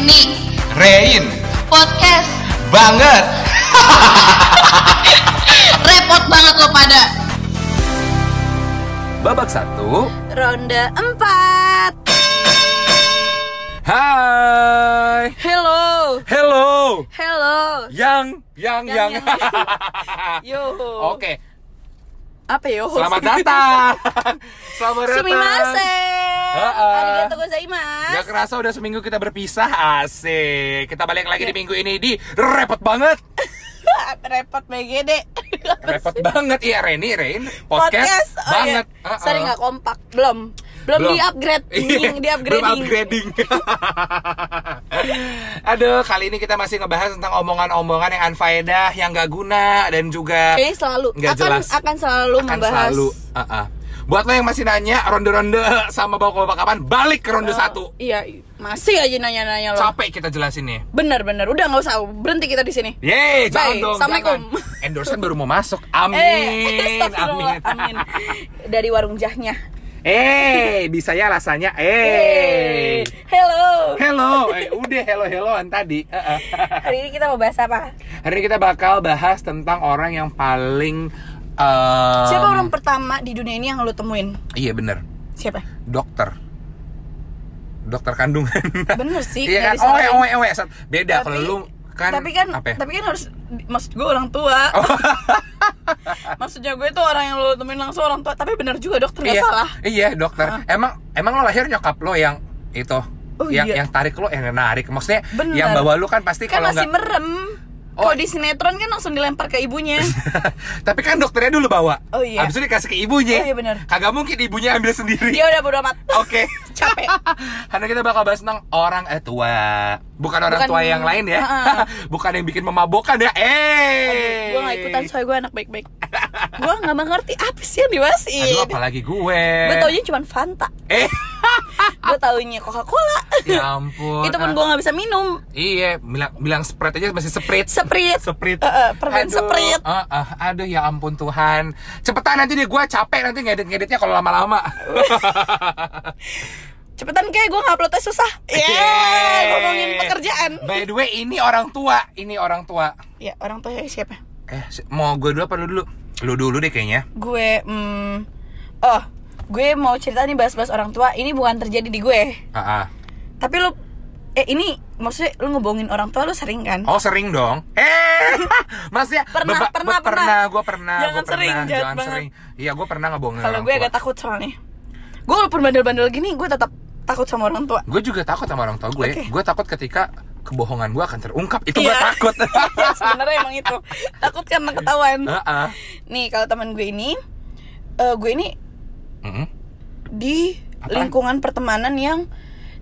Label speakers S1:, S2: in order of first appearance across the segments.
S1: Reni
S2: Rein
S1: podcast
S2: banget.
S1: repot banget lo pada
S2: Babak satu.
S1: ronde 4
S2: Hai.
S1: hello
S2: Hello.
S1: hello
S2: Yang, yang, yang.
S1: Yang, yang. yo
S2: Oke,
S1: apa yo
S2: selamat datang. Selamat datang.
S1: Sumimasen.
S2: Ha-ha.
S1: Arigatou gozaimasu
S2: Gak kerasa udah seminggu kita berpisah Asik. Kita balik lagi di minggu ini di Repot banget.
S1: Repot BGD
S2: Repot banget. Iya Reni, Rain. Podcast,
S1: Oh,
S2: banget.
S1: Iya.
S2: Uh-uh.
S1: Sorry nggak kompak. Belum belum,
S2: Belum.
S1: di upgrade
S2: Iya,
S1: di upgrading
S2: Belum upgrading Aduh, kali ini kita masih ngebahas tentang omongan-omongan yang unfaedah, yang gak guna Dan juga
S1: kayaknya selalu akan
S2: jelas.
S1: akan selalu
S2: akan
S1: membahas
S2: selalu uh-uh. Buat lo yang masih nanya ronde-ronde sama bawa bawa kapan Balik ke ronde
S1: Oh,
S2: satu
S1: iya masih aja nanya-nanya lo
S2: Capek kita jelasin nih
S1: bener-bener udah nggak usah berhenti kita di sini
S2: Yeay, jangan
S1: Bye.
S2: dong,
S1: Assalamualaikum.
S2: jangan. Endorsement baru mau masuk. Amin.
S1: eh
S2: amin.
S1: amin dari warung jahnya
S2: Eh, bisa ya rasanya.
S1: Eh,
S2: Eh.
S1: hello
S2: Hello, eh, udah hello helloan tadi.
S1: Hari ini kita mau bahas apa
S2: Hari ini kita bakal bahas tentang orang yang paling em,
S1: siapa orang pertama di dunia ini yang lo temuin
S2: Iya bener,
S1: siapa
S2: dokter. Dokter kandungan.
S1: bener sih
S2: iya kan? Oh, oh, oh, oh, beda kalau lu kan
S1: tapi kan
S2: apa ya?
S1: tapi kan harus maksud gue orang tua
S2: Oh.
S1: maksudnya gue tuh orang yang lo temuin langsung orang tua tapi bener juga dokter nggak
S2: iya,
S1: salah
S2: Iya, dokter. Emang emang lo lahir nyokap lo yang itu
S1: Oh,
S2: yang
S1: iya.
S2: yang tarik lo yang narik maksudnya
S1: Bener.
S2: yang bawa lu kan pasti
S1: kan
S2: kalau
S1: masih
S2: nggak
S1: merem
S2: Oh.
S1: kalau di sinetron kan langsung dilempar ke ibunya
S2: Tapi kan dokternya dulu bawa.
S1: Oh, iya.
S2: Habis itu dikasih ke ibunya.
S1: Oh, iya, bener.
S2: Kagak mungkin ibunya ambil sendiri.
S1: dia udah bodo amat
S2: Oke.
S1: capek
S2: Karena kita bakal bahas tentang orang eh, tua. Bukan orang
S1: Bukan-
S2: tua yang lain ya.
S1: Ha-ha.
S2: Bukan yang bikin memabokkan ya. Eh.
S1: gue gak ikutan soalnya gue anak baik-baik gue gak mengerti apa sih yang dibahasin
S2: Aduh, apalagi gue.
S1: gue taunya cuma Fanta
S2: Eh,
S1: gue taunya Coca-Cola
S2: ya ampun.
S1: itu pun gue gak bisa minum
S2: Iya, bilang bilang sprite aja masih sprite.
S1: Sprite
S2: Sprite.
S1: Eh, eh, permen Sprite.
S2: eh, eh, aduh ya ampun Tuhan. Cepetan nanti deh gue capek nanti ngedit-ngeditnya kalau lama-lama.
S1: cepetan kayak gue nguploadnya susah ya
S2: Yeay. By the way, ini orang tua, ini orang tua.
S1: ya orang tua siapa
S2: Eh, mau gue dulu apa lu dulu? Lu dulu deh kayaknya.
S1: gue hmm, oh gue mau cerita nih bahas-bahas orang tua ini bukan terjadi di gue
S2: Ah, ah.
S1: tapi lu eh ini maksudnya lu ngebohongin orang tua lu sering kan
S2: Oh sering dong. Eh, maksudnya
S1: Pernah,
S2: beba-
S1: pernah,
S2: be-
S1: pernah.
S2: gue pernah,
S1: Jangan
S2: pernah,
S1: sering, jahat
S2: jangan
S1: banget.
S2: sering. Iya, gue pernah ngebohongin
S1: kalau gue
S2: tua.
S1: agak takut soalnya gue walaupun bandel-bandel gini gue tetap takut sama orang tua
S2: Gue juga takut sama orang tua gue.
S1: Oke.
S2: Gue takut ketika kebohongan gue akan terungkap. Itu gue
S1: Iya.
S2: takut.
S1: Ya, sebenarnya emang itu takut karena ketahuan
S2: Ah, ah.
S1: nih kalau teman gue ini eh, gue ini
S2: Mm-mm.
S1: di
S2: Apaan?
S1: lingkungan pertemanan yang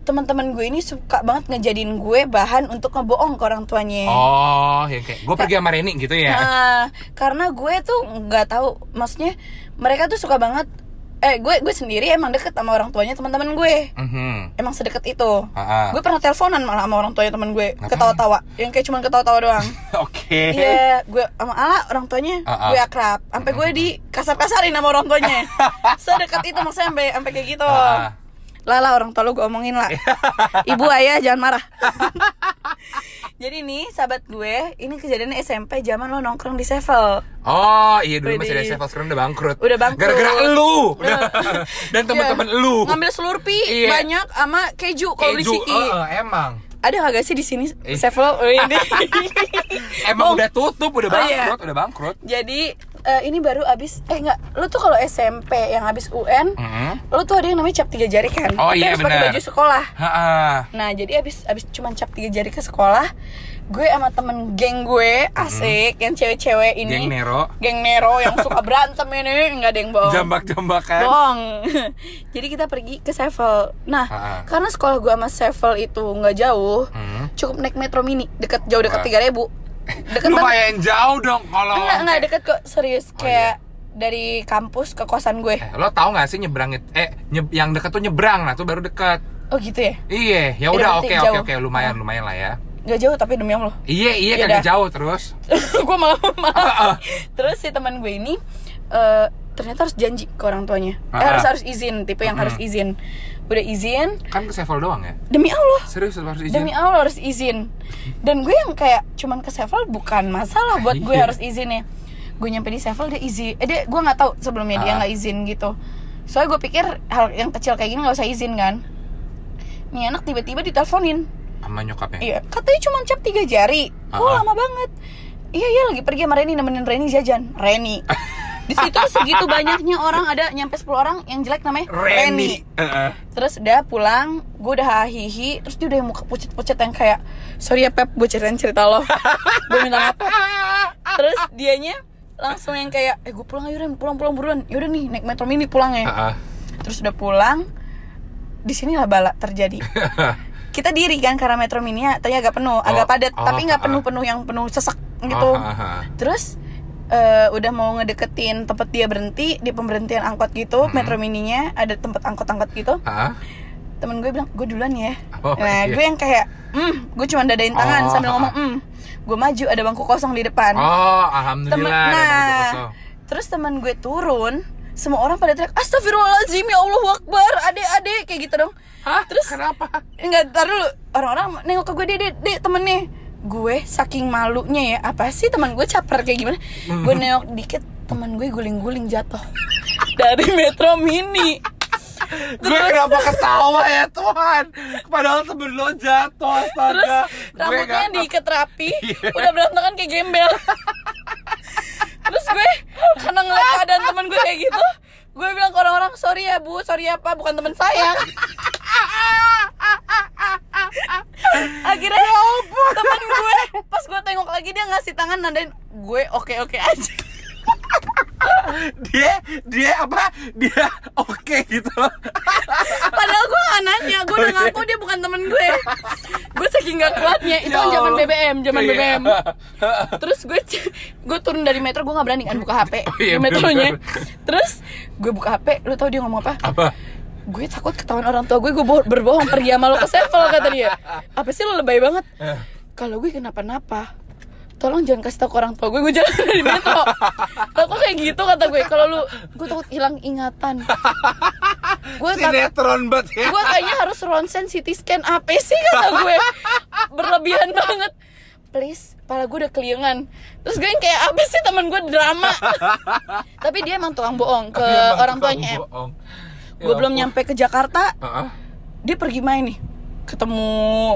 S1: teman-teman gue ini suka banget ngejadiin gue bahan untuk ngebohong ke orang tuanya
S2: Oh, ya kayak gue pergi sama Reni gitu ya.
S1: Nah, karena gue tuh nggak tahu maksudnya mereka tuh suka banget eh gue gue sendiri emang deket sama orang tuanya teman-teman gue
S2: Mhm.
S1: emang sedekat itu gue pernah teleponan malah sama orang tuanya teman gue
S2: Ngapain?
S1: ketawa-tawa yang kayak cuman ketawa-tawa doang
S2: Oke.
S1: Iya, gue sama Ala orang tuanya, gue akrab. Sampai gue di kasar-kasarin sama orang tuanya. Sedekat itu maksudnya sampai sampai kayak gitu. Lala orang tua lu gue omongin lah. Ibu ayah jangan marah. Jadi nih sahabat gue, ini kejadiannya SMP zaman lo nongkrong di Sevel.
S2: Oh iya dulu masih ada. Sevel sekarang udah bangkrut.
S1: Udah bangkrut.
S2: Gara-gara elu
S1: Udah.
S2: dan teman-teman
S1: Iya.
S2: elu.
S1: Ngambil Slurpee
S2: Iya.
S1: banyak sama keju kalau beli
S2: Keju.
S1: Siki.
S2: Oh, oh, emang.
S1: Ada kagak sih di sini
S2: Eh.
S1: Sevel? Oh, ini.
S2: Emang
S1: Oh.
S2: udah tutup, udah
S1: Oh, iya.
S2: bangkrut, udah bangkrut.
S1: Jadi eh, ini baru abis eh enggak, lu tuh kalau SMP yang habis UN,
S2: Mhm.
S1: lu tuh ada yang namanya cap tiga jari kan?
S2: Oh,
S1: Tapi
S2: iya,
S1: harus pakai baju sekolah.
S2: Ha-ha.
S1: Nah jadi abis abis cuman cap tiga jari ke sekolah, gue sama temen geng gue asik yang cewek-cewek ini,
S2: Geng Nero.
S1: geng Nero yang suka berantem ini nggak ada yang bohong.
S2: Jambak-jambakan.
S1: Bohong. jadi kita pergi ke Sevel. Nah
S2: Ha-ha.
S1: karena sekolah gue sama Sevel itu nggak jauh,
S2: Hmm.
S1: cukup naik metro mini deket jauh deket tiga ribu. Deket banget.
S2: Lumayan jauh dong kalau
S1: Enggak, enggak deket kok, serius
S2: Oh,
S1: Kayak dari kampus ke kosan gue
S2: Eh, lo tau gak sih nyebrang eh nye- yang deket tuh nyebrang lah tuh baru deket.
S1: Oh gitu ya?
S2: Iya, ya
S1: Udah
S2: oke oke oke lumayan lumayan lah ya.
S1: Gak jauh tapi demi Allah
S2: Iya iya
S1: Ya
S2: kagak
S1: udah.
S2: jauh terus.
S1: Gue malah malah Terus si teman gue ini eh ternyata harus janji ke orang tuanya eh,
S2: Ah.
S1: harus harus izin tipe yang harus izin udah izin
S2: Kan ke Sevel doang ya?
S1: demi Allah
S2: Serius harus izin?
S1: demi Allah harus izin dan gue yang kayak cuman ke Sevel bukan masalah buat gue
S2: Iya.
S1: harus izin ya gue nyampe di Sevel dia izin eh dia gue nggak tahu sebelumnya dia
S2: Ah.
S1: nggak izin gitu soalnya gue pikir hal yang kecil kayak gini nggak usah izin kan nih anak tiba-tiba diteleponin
S2: Sama nyokapnya?
S1: iya katanya cuma cap tiga jari kok
S2: Ah.
S1: lama banget iya iya lagi pergi sama Reni nemenin Reni jajan Reni di situ segitu banyaknya orang ada nyampe 10 orang yang jelek namanya
S2: Reni. Heeh.
S1: Terus udah pulang, gue udah hahihi Terus dia udah yang muka pucet-pucet yang kayak Sorry ya Pep, gue ceritain cerita lo Gue minta maaf Pep." Terus dianya langsung yang kayak Eh gue pulang ayo Ren, pulang-pulang buruan Yaudah nih, naik metro mini pulang ya
S2: Heeh.
S1: Terus udah pulang di sinilah bala terjadi kita diri kan karena metro mini tadi agak penuh agak padat
S2: oh,
S1: tapi nggak
S2: ah.
S1: penuh-penuh yang penuh sesek gitu
S2: Oh,
S1: terus eh, udah mau ngedeketin tempat dia berhenti di pemberhentian angkot gitu
S2: Hmm.
S1: metro mininya ada tempat angkot-angkot gitu
S2: Heeh.
S1: temen gue bilang gue duluan ya
S2: Oh,
S1: nah
S2: iya.
S1: gue yang kayak hmm gue cuma dadain tangan
S2: Oh,
S1: sambil ngomong hmm gue maju ada bangku kosong di depan
S2: Oh,
S1: temen
S2: alhamdulillah. ada bangku
S1: nah
S2: kosong.
S1: terus teman gue turun semua orang pada teriak astagfirullahaladzim ya Allah Akbar adek-adek kayak gitu dong
S2: Hah?
S1: terus
S2: kenapa?
S1: Enggak, tar dulu Orang-orang nengok ke gue, dek, dek, dek, temennya Gue saking malunya ya. Apa sih teman gue caper kayak gimana? Gue nengok dikit, teman gue guling-guling jatuh Dari Metro Mini.
S2: Gue kenapa ketawa ya Tuhan? Padahal temen lo jatuh astaga.
S1: Terus
S2: Gue
S1: rambutnya diikat rapi
S2: Iya.
S1: Udah berantakan kayak gembel. Terus gue Karena ngeliat keadaan temen gue kayak gitu Gue bilang ke orang-orang Sorry ya bu, sorry ya pak, bukan temen saya Akhirnya temen gue Pas gue tengok lagi dia ngasih tangan nandain Gue oke-oke aja
S2: dia dia apa? Dia oke gitu.
S1: Padahal gue gak nanya Gue udah ngaku dia bukan temen gue Gue saking gak kuatnya Itu kan
S2: Ya
S1: zaman. BBM Zaman
S2: Iya.
S1: BBM Terus gue gue turun dari metro Gue gak berani kan buka HP
S2: Oh, iya,
S1: Di metronya. Terus gue buka HP Lu tau dia ngomong apa?
S2: apa?
S1: Gue takut ketahuan orang tua gue Gue bo- berbohong pergi sama lo ke Sevel kata dia. Apa sih lo lebay banget. Kalau gue kenapa-napa Tolong jangan kasih tau ke orang tua gue Gue jalan dari metro. Takut kayak gitu kata gue. Kalau lu Gue takut hilang ingatan. Gue
S2: Sinetron banget ya.
S1: gue kayaknya harus ronsen CT scan apa sih kata gue. Berlebihan banget. Please kepala gue udah keliengan terus gue yang kayak apa sih teman gue drama. Tapi dia emang tukang bohong ke orang tuanya.
S2: bohong.
S1: Gue belum
S2: ampun.
S1: nyampe ke Jakarta.
S2: Heeh.
S1: dia pergi main nih. Ketemu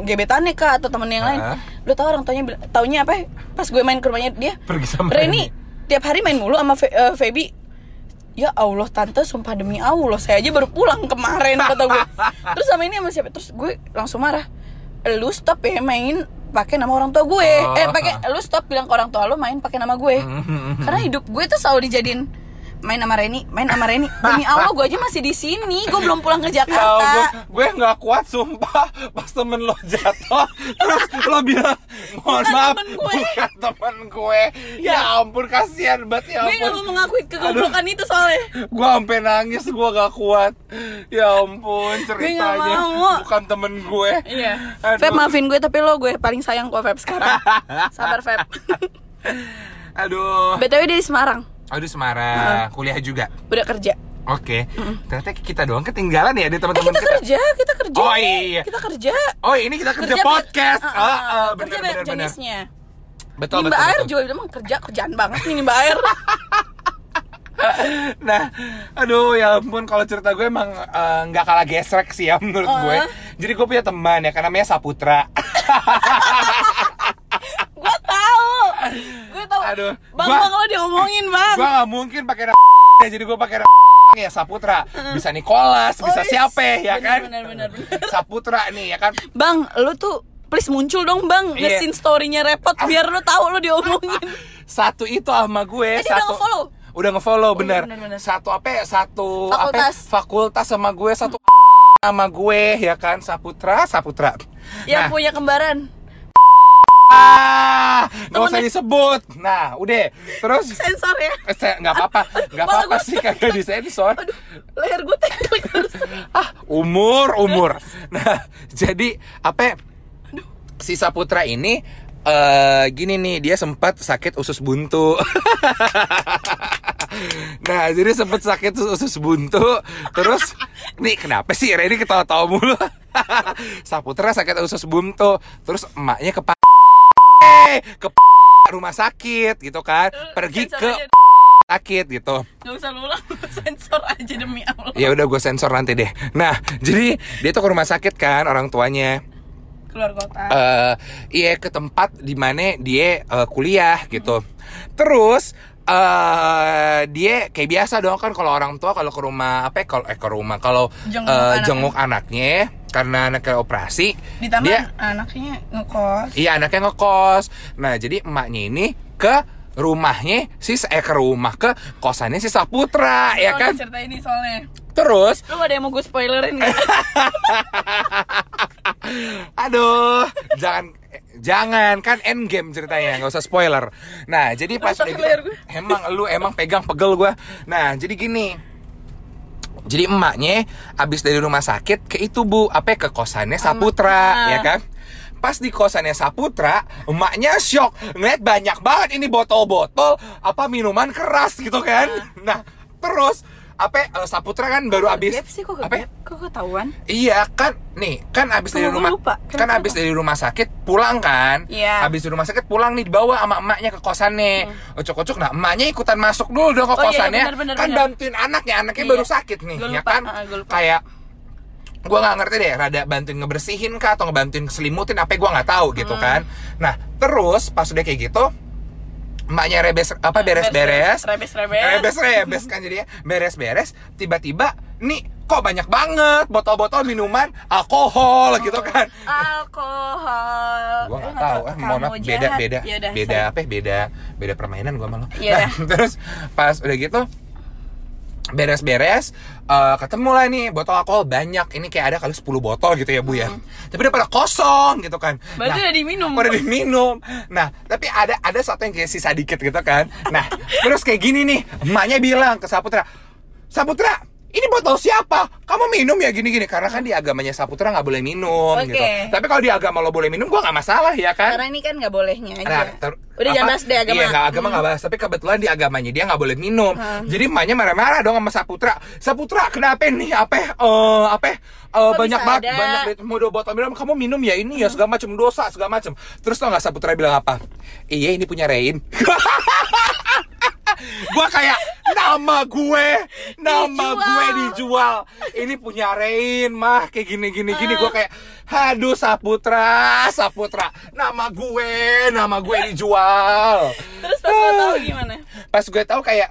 S1: gebetannya kak atau temen yang lain.
S2: Hah?
S1: lu tau orang tuanya bil- taunya apa? Pas gue main ke rumahnya dia
S2: Pergi sama
S1: Reni tiap hari main mulu sama Fe- eh, Feby ya Allah tante sumpah demi Allah saya aja baru pulang kemarin kata gue terus sama ini sama siapa? Terus gue langsung marah. Lu stop ya main pakai nama orang tua gue.
S2: Oh.
S1: eh pakai lu stop bilang ke orang tua lu main pakai nama gue.
S2: Mhm.
S1: karena hidup gue tuh selalu dijadiin main sama Reni main sama Reni demi Allah gue aja masih di sini gue belum pulang ke
S2: Ya gue,
S1: Jakarta
S2: gue nggak kuat sumpah pas temen lo jatuh terus lo bilang mohon
S1: Bukan
S2: maaf
S1: temen gue."
S2: bukan temen gue ya, ampun kasihan banget ya
S1: gue gak mau mengakui kegoblokan itu soalnya
S2: gue sampai nangis gue gak kuat ya ampun ceritanya
S1: mau.
S2: bukan temen gue
S1: Iya.
S2: Aduh.
S1: Feb maafin gue tapi lo gue paling sayang kok Feb sekarang. Sabar Feb.
S2: aduh
S1: BTW dia di Semarang.
S2: Aduh Semarang kuliah juga
S1: Udah kerja.
S2: oke ternyata kita doang ketinggalan ya di
S1: Eh
S2: teman-teman
S1: kita kerja, kita kerja.
S2: Oh,
S1: nih.
S2: iya.
S1: Kita kerja.
S2: oh ini kita kerja,
S1: Kerja
S2: podcast
S1: Ah,
S2: ah,
S1: ah,
S2: ah,
S1: kerja
S2: bener
S1: banyak
S2: bener bener
S1: jenisnya.
S2: betul
S1: Nimba
S2: betul,
S1: air
S2: betul.
S1: juga bilang kerja kerjaan banget nih nimba air.
S2: Nah, aduh ya ampun kalau cerita gue emang eh, nggak kalah gesrek sih ya menurut
S1: Oh.
S2: gue. Jadi gue punya teman ya, kan namanya Saputra.
S1: gue tahu. Gue tahu.
S2: Aduh,
S1: Bang,
S2: gua-
S1: bang lo diomongin bang.
S2: gue nggak mungkin pakai nama jadi gue pakai ya Saputra. Bisa Nicholas, bisa
S1: Oh,
S2: siapa ya
S1: bener,
S2: kan?
S1: bener, bener, bener.
S2: Saputra nih ya kan.
S1: Bang, lu tuh please muncul dong bang
S2: Iya.
S1: ngesin storynya repot biar lu tahu lu diomongin.
S2: Satu itu sama gue,
S1: Eh, dia udah
S2: satu
S1: nge-follow?
S2: Udah nge-follow bener.
S1: bener, bener.
S2: Satu apa ya? Satu apa? ya?
S1: Fakultas.
S2: Fakultas sama gue, satu sama gue ya kan Saputra, Saputra.
S1: Yang
S2: Nah,
S1: punya kembaran.
S2: Ah, disebut. Nah, udah. Terus
S1: Sensor ya.
S2: eh, saya- nggak apa-apa, nggak apa-apa sih kagak disensor.
S1: Aduh, leher gue teklek terus.
S2: Ah, umur, umur. Nah, jadi apa? ya, Si Saputra ini eh gini nih, dia sempat sakit usus buntu. Nah, jadi sempet sakit usus buntu. Terus, nih kenapa sih Reni ketawa-tawa mulu? Saputra sakit usus buntu. Terus emaknya ke ke rumah sakit gitu kan. Pergi
S1: Sensor
S2: ke
S1: aja.
S2: sakit gitu.
S1: Nggak usah lu ulang, sensor aja demi Allah.
S2: Ya udah gue sensor nanti deh. Nah, jadi dia tuh ke rumah sakit kan orang tuanya.
S1: Keluar kota.
S2: eh iya ke tempat di mana dia eh, kuliah gitu. Terus eh dia kayak biasa dong kan kalau orang tua kalau ke rumah apa ya, kalau eh ke rumah kalau
S1: Jenguk
S2: eh,
S1: anaknya.
S2: jenguk anaknya karena anaknya operasi
S1: Ditambah
S2: dia
S1: anaknya ngekos.
S2: iya anaknya ngekos. Nah, jadi emaknya ini ke rumahnya si eh ke rumah ke kosannya si Saputra ya kan.
S1: cerita ini soalnya.
S2: Terus
S1: Lu ada yang mau gue spoilerin gak?
S2: Aduh, jangan jangan kan end game ceritanya, nggak usah spoiler. Nah, jadi pas udah gitu,
S1: gue.
S2: emang lu emang pegang pegel gua. Nah, jadi gini. Jadi emaknya abis dari rumah sakit ke itu bu, apa ke kosannya Saputra,
S1: Ah.
S2: ya kan? Pas di kosannya Saputra, emaknya shock ngeliat banyak banget ini botol-botol apa minuman keras gitu kan. Nah, terus apa eh, Saputra kan baru abis
S1: Gap sih kok
S2: apa?
S1: Kok ketahuan?
S2: Iya kan, nih kan abis dari rumah,
S1: lupa?
S2: kan abis
S1: lupa?
S2: dari rumah sakit pulang kan,
S1: Iya.
S2: abis dari rumah sakit pulang nih dibawa sama emaknya ke kosannya, ocok-ocok, nah emaknya ikutan masuk dulu dong ke
S1: Oh, iya,
S2: kosannya,
S1: benar, benar,
S2: kan
S1: benar.
S2: bantuin anaknya, anaknya
S1: Iya.
S2: baru sakit nih,
S1: Gua
S2: ya kan,
S1: lupa.
S2: kayak gua nggak ngerti deh, rada bantuin ngebersihin kah atau ngebantuin selimutin apa gua nggak tahu gitu
S1: Hmm.
S2: kan, nah terus pas udah kayak gitu, emaknya rebes apa beres-beres,
S1: Rebes-rebes.
S2: Rebes-rebes kan jadinya Beres-beres Tiba-tiba Nih kok banyak banget Botol-botol minuman Alkohol gitu kan
S1: Alkohol.
S2: Gua
S1: Lu
S2: nggak tahu eh, mohon maaf beda beda
S1: Yaudah,
S2: beda
S1: sorry.
S2: apa ya, beda beda permainan gua malah
S1: Iya.
S2: nah, terus pas udah gitu beres-beres eh, ketemu lah nih botol alkohol banyak. Ini kayak ada kali 10 botol gitu ya bu ya. Tapi udah pada kosong gitu kan.
S1: Hmm. Berarti udah diminum.
S2: udah diminum. Nah tapi ada ada satu yang kayak sisa dikit gitu kan. Nah terus kayak gini nih emaknya bilang ke Saputra Saputra ini botol siapa? Kamu minum ya gini-gini karena kan di agamanya Saputra nggak boleh minum
S1: Oke.
S2: gitu. Tapi kalau di agama lo boleh minum, gua nggak masalah ya kan?
S1: Karena ini kan nggak bolehnya aja.
S2: Nah, ter-
S1: Udah jangan bahas deh agama.
S2: Iya, nggak agama nggak bahas. Tapi kebetulan di agamanya dia nggak boleh minum. Jadi emaknya marah-marah dong sama Saputra. Saputra, kenapa nih? Apa? eh apa?
S1: Kok
S2: banyak banget, banyak model botol minum. Kamu minum ya ini ya segala macam dosa segala macam. Terus tau nggak Saputra bilang apa? Iya ini punya Rain. gua kayak nama gue, nama
S1: Dijual.
S2: gue dijual. Ini punya Rain mah kayak gini gini gini. Gua kayak, aduh Saputra, Saputra, nama gue, nama gue dijual.
S1: Terus pas lo tahu gimana?
S2: Pas gue tahu kayak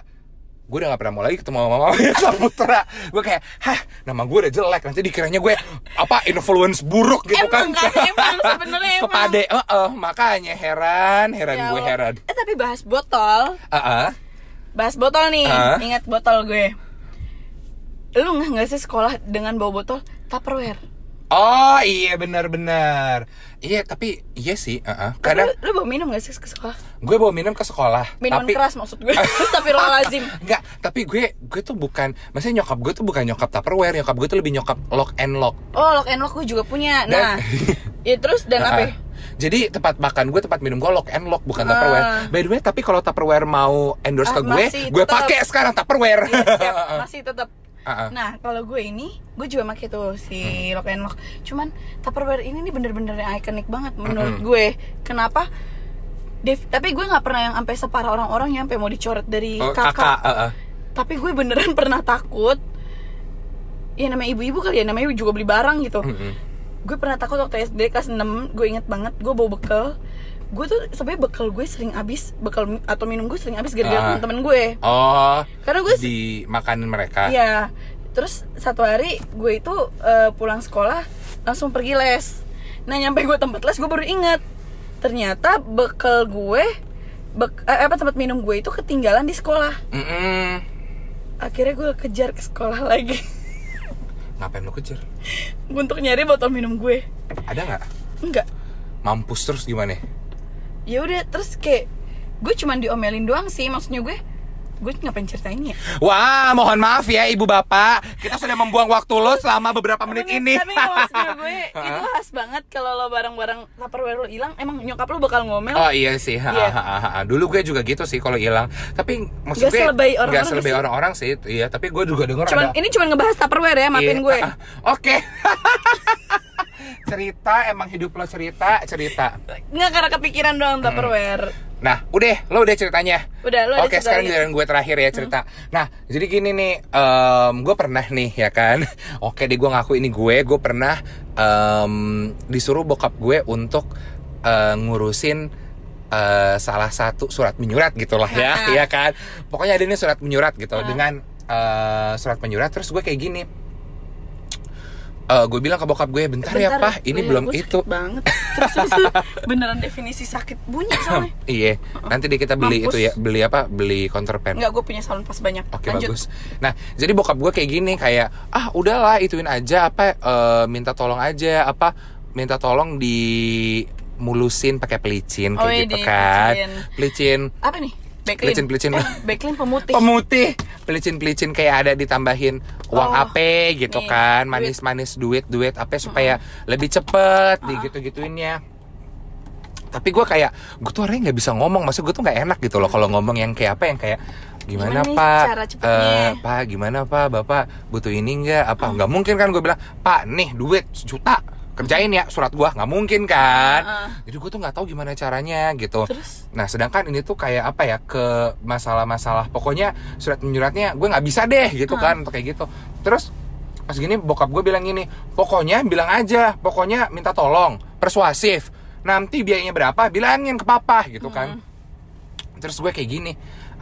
S2: gue udah gak pernah mau lagi ketemu sama mamanya Saputra gue kayak hah nama gue udah jelek nanti dikiranya gue apa influence buruk gitu
S1: Emang
S2: kan
S1: kan, emang sebenarnya emang.
S2: kepade eh eh, makanya heran heran
S1: Ya
S2: gue heran
S1: Eh tapi bahas botol,
S2: Ah, ah.
S1: Bahas botol nih.
S2: Hah?
S1: Ingat botol gue. Lu nggak nggak sih sekolah dengan bawa botol Tupperware?
S2: oh iya benar-benar iya tapi iya sih ah.
S1: Tapi
S2: kadang
S1: lu, lu bawa minum gak sih ke sekolah?
S2: gue bawa minum ke sekolah
S1: Minuman
S2: tapi
S1: keras maksud gue. Astagfirullahaladzim.
S2: Enggak, tapi gue gue tuh bukan maksudnya nyokap gue tuh bukan nyokap Tupperware, nyokap gue tuh lebih nyokap lock and lock.
S1: Oh, lock and lock gue juga punya.
S2: Dan-
S1: Nah, ya terus dan
S2: Ah,
S1: apa?
S2: Jadi tempat makan gue, tempat minum gue lock and lock bukan
S1: Ah.
S2: Tupperware. By the way, tapi kalau Tupperware mau endorse
S1: Ah,
S2: ke gue, gue pakai sekarang Tupperware.
S1: Iya, siap. Masih tetap.
S2: Ah.
S1: Nah, kalau gue ini, gue juga pakai tuh si lock and lock. Cuman Tupperware ini nih bener-bener ikonik banget menurut
S2: Mm-mm.
S1: gue. Kenapa? Dev, tapi gue nggak pernah yang sampai separah orang-orang yang sampai mau dicoret dari
S2: Oh,
S1: kakak.
S2: kakak, ah.
S1: Tapi gue beneran pernah takut. Ya namanya ibu-ibu kali ya, namanya juga beli barang gitu.
S2: Mm-mm.
S1: Gue pernah takut waktu SD kelas 6, gue inget banget, gue bawa bekal. Gue tuh sebenarnya bekal gue sering habis, bekal atau minum gue sering habis gara-gara
S2: Ah.
S1: temen-temen gue.
S2: Oh,
S1: Karena gue
S2: di makanan mereka.
S1: Iya. Terus satu hari gue itu eh, pulang sekolah langsung pergi les. Nah nyampe gue tempat les gue baru inget ternyata bekal gue bek, eh, apa tempat minum gue itu ketinggalan di sekolah.
S2: Mm-mm.
S1: Akhirnya gue kejar ke sekolah lagi
S2: Ngapain lo kejar?
S1: untuk nyari botol minum gue.
S2: Ada nggak?
S1: Enggak.
S2: Mampus terus gimana?
S1: Ya udah terus kayak gue cuman diomelin doang sih maksudnya gue gue ngapain ceritain ya
S2: Wah, mohon maaf ya ibu bapak, kita sudah membuang waktu lo selama beberapa menit ini.
S1: tapi nggak maksud gue itu khas banget kalau lo barang-barang tupperware lo hilang emang nyokap lo bakal ngomel
S2: Oh iya sih, ha. dulu gue juga gitu sih kalau hilang. Tapi maksud
S1: Nggak
S2: gue
S1: selebay orang-orang
S2: selebay
S1: sih.
S2: orang-orang sih, iya. Tapi gue juga denger
S1: cuman
S2: ada.
S1: ini cuman ngebahas tupperware ya maafin
S2: Iya,
S1: gue
S2: ah, ah. Cerita emang hidup lo cerita cerita.
S1: nggak karena kepikiran doang tupperware
S2: Nah, udah, lo udah ceritanya.
S1: Udah, lo
S2: Oke, sekarang giliran gue terakhir ya cerita. Nah, jadi gini nih, em, gue pernah nih ya kan. Oke, deh gue ngaku ini gue, gue pernah em, disuruh bokap gue untuk eh, ngurusin eh, salah satu surat menyurat gitulah ya, ya kan. Pokoknya ada nih surat menyurat gitu
S1: Ah.
S2: dengan eh, surat menyurat. Terus gue kayak gini. Eh, gue bilang ke bokap gue, bentar, ya
S1: Bentar,
S2: pak, ini
S1: iya,
S2: belum itu.
S1: banget terus, terus, terus. beneran definisi sakit bunyi soalnya
S2: Iya, nanti deh kita beli
S1: Mampus.
S2: itu ya, beli apa? Beli counterpen.
S1: Enggak, gue punya salon pas banyak
S2: Oke
S1: Lanjut.
S2: bagus. Nah jadi bokap gue kayak gini kayak ah udahlah ituin aja apa eh, minta tolong aja apa minta tolong di mulusin pakai pelicin kayak
S1: Oh, iya,
S2: gitu
S1: di
S2: kan.
S1: pelicin.
S2: Pelicin
S1: Apa nih? Backlin?
S2: Pelicin-pelicin.
S1: Eh, backlin pemutih.
S2: Pemutih, pelicin-pelicin kayak ada ditambahin uang
S1: Oh,
S2: AP gitu
S1: nih,
S2: kan,
S1: duit.
S2: manis-manis duit-duit apa supaya lebih cepet di gitu-gituinnya. Tapi gue kayak gue tuh orangnya nggak bisa ngomong, maksud gue tuh nggak enak gitu loh kalau ngomong yang kayak apa yang kayak gimana
S1: Gimana
S2: pak? Eh, pak gimana pak, bapak butuh ini nggak? Apa? Nggak mungkin kan gue bilang pak nih duit sejuta kerjain ya surat gua nggak mungkin kan
S1: Heeh.
S2: jadi gue tuh nggak tahu gimana caranya gitu
S1: Terus?
S2: Nah, sedangkan ini tuh kayak apa ya ke masalah-masalah pokoknya surat menyuratnya gue nggak bisa deh gitu kan untuk kayak gitu. Terus pas gini bokap gue bilang gini, pokoknya bilang aja, pokoknya minta tolong, persuasif. Nanti biayanya berapa, bilangin ke papa gitu kan. Terus gue kayak gini,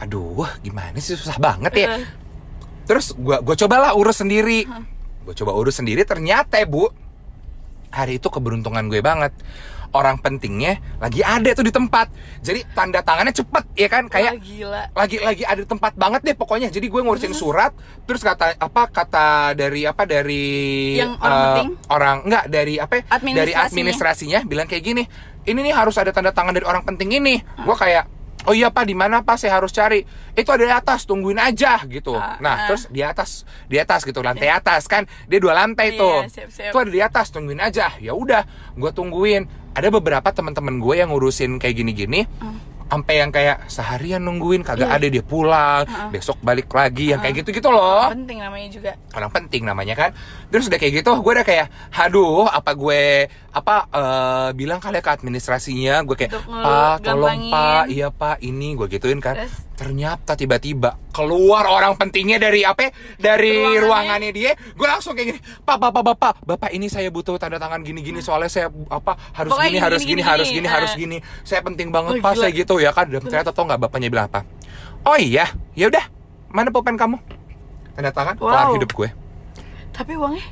S2: aduh gimana sih susah banget ya. Terus gue gue cobalah urus sendiri. Gue coba urus sendiri ternyata bu hari itu keberuntungan gue banget. Orang pentingnya lagi ada tuh di tempat. Jadi tanda tangannya cepet ya kan
S1: Wah,
S2: kayak
S1: gila
S2: lagi lagi ada di tempat banget deh pokoknya. Jadi gue ngurusin surat terus kata apa kata dari apa dari
S1: Yang orang
S2: eh,
S1: penting?
S2: orang enggak dari apa ya? dari
S1: Administrasinya.
S2: administrasinya bilang kayak gini. Ini nih harus ada tanda tangan dari orang penting ini. Gue kayak Oh iya pak, di mana pak? Saya harus cari. Itu ada di atas, tungguin aja gitu.
S1: Ah,
S2: nah,
S1: ah.
S2: terus di atas, di atas gitu, lantai atas kan. Dia dua lantai
S1: Iya,
S2: tuh. Itu ada di atas, tungguin aja. Ya udah, gue tungguin. Ada beberapa teman-teman gue yang ngurusin kayak gini-gini. Sampai yang kayak seharian nungguin kagak
S1: Iya.
S2: ada dia pulang, besok balik lagi yang kayak gitu-gitu loh.
S1: Penting namanya juga.
S2: Orang penting namanya kan. Terus udah kayak gitu gue udah kayak aduh apa gue apa eh, bilang kali ya ke administrasinya? Gue kayak pak tolong
S1: gampangin."
S2: pak iya pak. Ini gue gituin kan.
S1: Terus?
S2: Ternyata tiba-tiba keluar orang pentingnya dari apa dari
S1: Ruangannya.
S2: ruangannya dia gue langsung kayak gini pak bapak bapak bapak ini saya butuh tanda tangan gini-gini soalnya saya apa harus
S1: Pokoknya
S2: gini,
S1: gini,
S2: harus
S1: gini,
S2: gini,
S1: gini,
S2: harus
S1: gini.
S2: gini
S1: Ah.
S2: harus gini saya penting banget
S1: Oh, gila.
S2: saya gitu ya kan dan ternyata tau nggak bapaknya bilang apa oh iya ya udah mana pulpen kamu tanda tangan kelar
S1: Wow.
S2: hidup gue
S1: tapi uangnya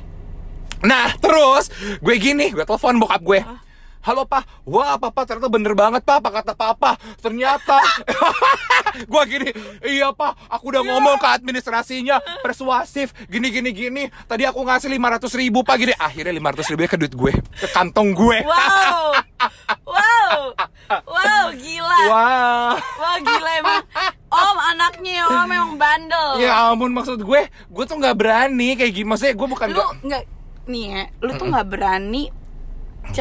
S2: Nah terus gue gini, gue telepon bokap gue. Halo pak, wah papa ternyata bener banget pak, apa kata papa? Ternyata Gue gini, iya pak, aku udah ngomong ke administrasinya Persuasif, gini gini gini. Tadi aku ngasih 500 ribu pak, gini Akhirnya 500 ribu ke duit gue, ke kantong gue.
S1: Wow. Wow. Wow gila.
S2: Wah.
S1: Wah gila emang. Om anaknya om memang bandel.
S2: Ya ampun maksud gue, gue tuh nggak berani kayak gini. Maksudnya gue bukan
S1: lu nggak nih ya lu tuh nggak berani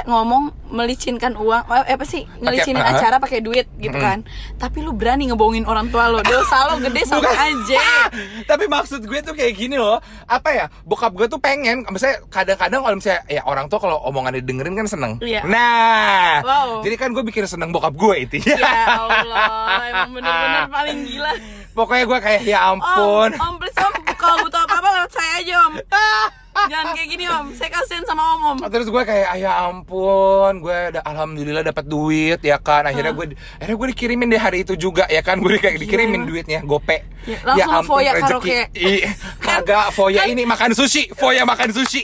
S1: ngomong melicinkan uang eh, apa sih? Ngelicinin
S2: Pakai-
S1: acara pakai duit gitu kan. Tapi lu berani ngebohongin orang tua lo dosa lo gede sama aja
S2: Tapi maksud gue tuh kayak gini loh. Apa ya? Bokap gue tuh pengen Misalnya kadang-kadang kalau misalnya Ya orang tuh kalau omongannya dengerin kan seneng.
S1: Iya.
S2: Nah
S1: Wow.
S2: Jadi kan gue bikin seneng bokap gue itu
S1: ya Allah emang bener-bener paling gila.
S2: Pokoknya gue kayak ya
S1: om
S2: ampun.
S1: om please om kalau butuh apa-apa lewat saya aja om. Jangan kayak gini om. Saya kasihin sama om om.
S2: Terus gue kayak ah, ya ampun Gue udah alhamdulillah dapat duit ya kan. Akhirnya gue Akhirnya gue dikirimin deh hari itu juga ya kan. Gue kayak dikirimin
S1: emang.
S2: duitnya Gope.
S1: Ya, langsung foya karaoke.
S2: Ih, Kagak foya
S1: kan-
S2: ini makan sushi. Foya makan sushi.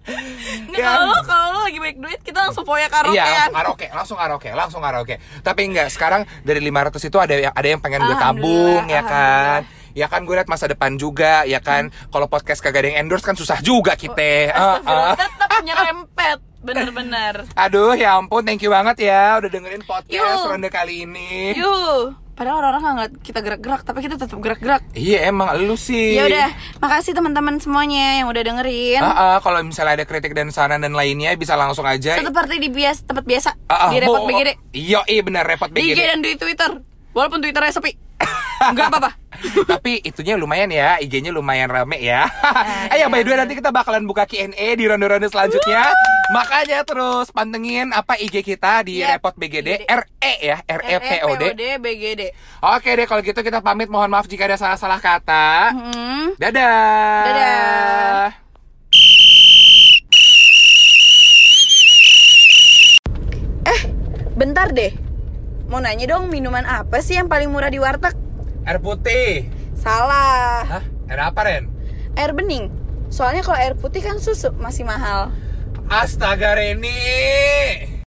S1: Nggak,
S2: Ya.
S1: kalau lo kalau lo lagi baik duit kita langsung foya karaoke.
S2: Iya, langsung karaoke, langsung karaoke, langsung karaoke. Tapi enggak, sekarang dari 500 itu ada yang ada yang pengen gue tabung ya kan. Ya kan gue liat masa depan juga ya kan. Kalau podcast kagak ada yang endorse kan susah juga kita. Ah,
S1: Astagfirullah,
S2: ah.
S1: tetap nyerempet bener-bener
S2: Aduh, ya ampun, thank you banget ya udah dengerin podcast
S1: Yuk.
S2: ronde kali ini.
S1: yuk Padahal orang-orang nggak ngeliat kita gerak-gerak, tapi kita tetap gerak-gerak.
S2: Iya emang lu sih.
S1: Ya udah, makasih teman-teman semuanya yang udah dengerin.
S2: Ah, ah, kalau misalnya ada kritik dan saran dan lainnya bisa langsung aja.
S1: Seperti di bias tempat biasa
S2: Ah, ah,
S1: di repot
S2: bo-
S1: BGD.
S2: Iya, iya benar repot
S1: Di IG dan di Twitter. Walaupun Twitternya sepi. Enggak apa-apa.
S2: Tapi itunya lumayan ya, IG-nya lumayan rame ya. Ayo by the way nanti kita bakalan buka Q&A di ronde-ronde selanjutnya. Makanya terus pantengin apa IG kita di
S1: Yep.
S2: Repot BGD
S1: BGD.
S2: RE ya, RE POD.
S1: REPOD BGD.
S2: Oke deh kalau gitu kita pamit mohon maaf jika ada salah-salah kata.
S1: Hmm.
S2: Dadah.
S1: Dadah. Eh, bentar deh. Mau nanya dong minuman apa sih yang paling murah di warteg?
S2: Air putih.
S1: Salah.
S2: Hah? Air apa Ren?
S1: Air bening. Soalnya kalau air putih kan susu masih mahal.
S2: Astaga Reni.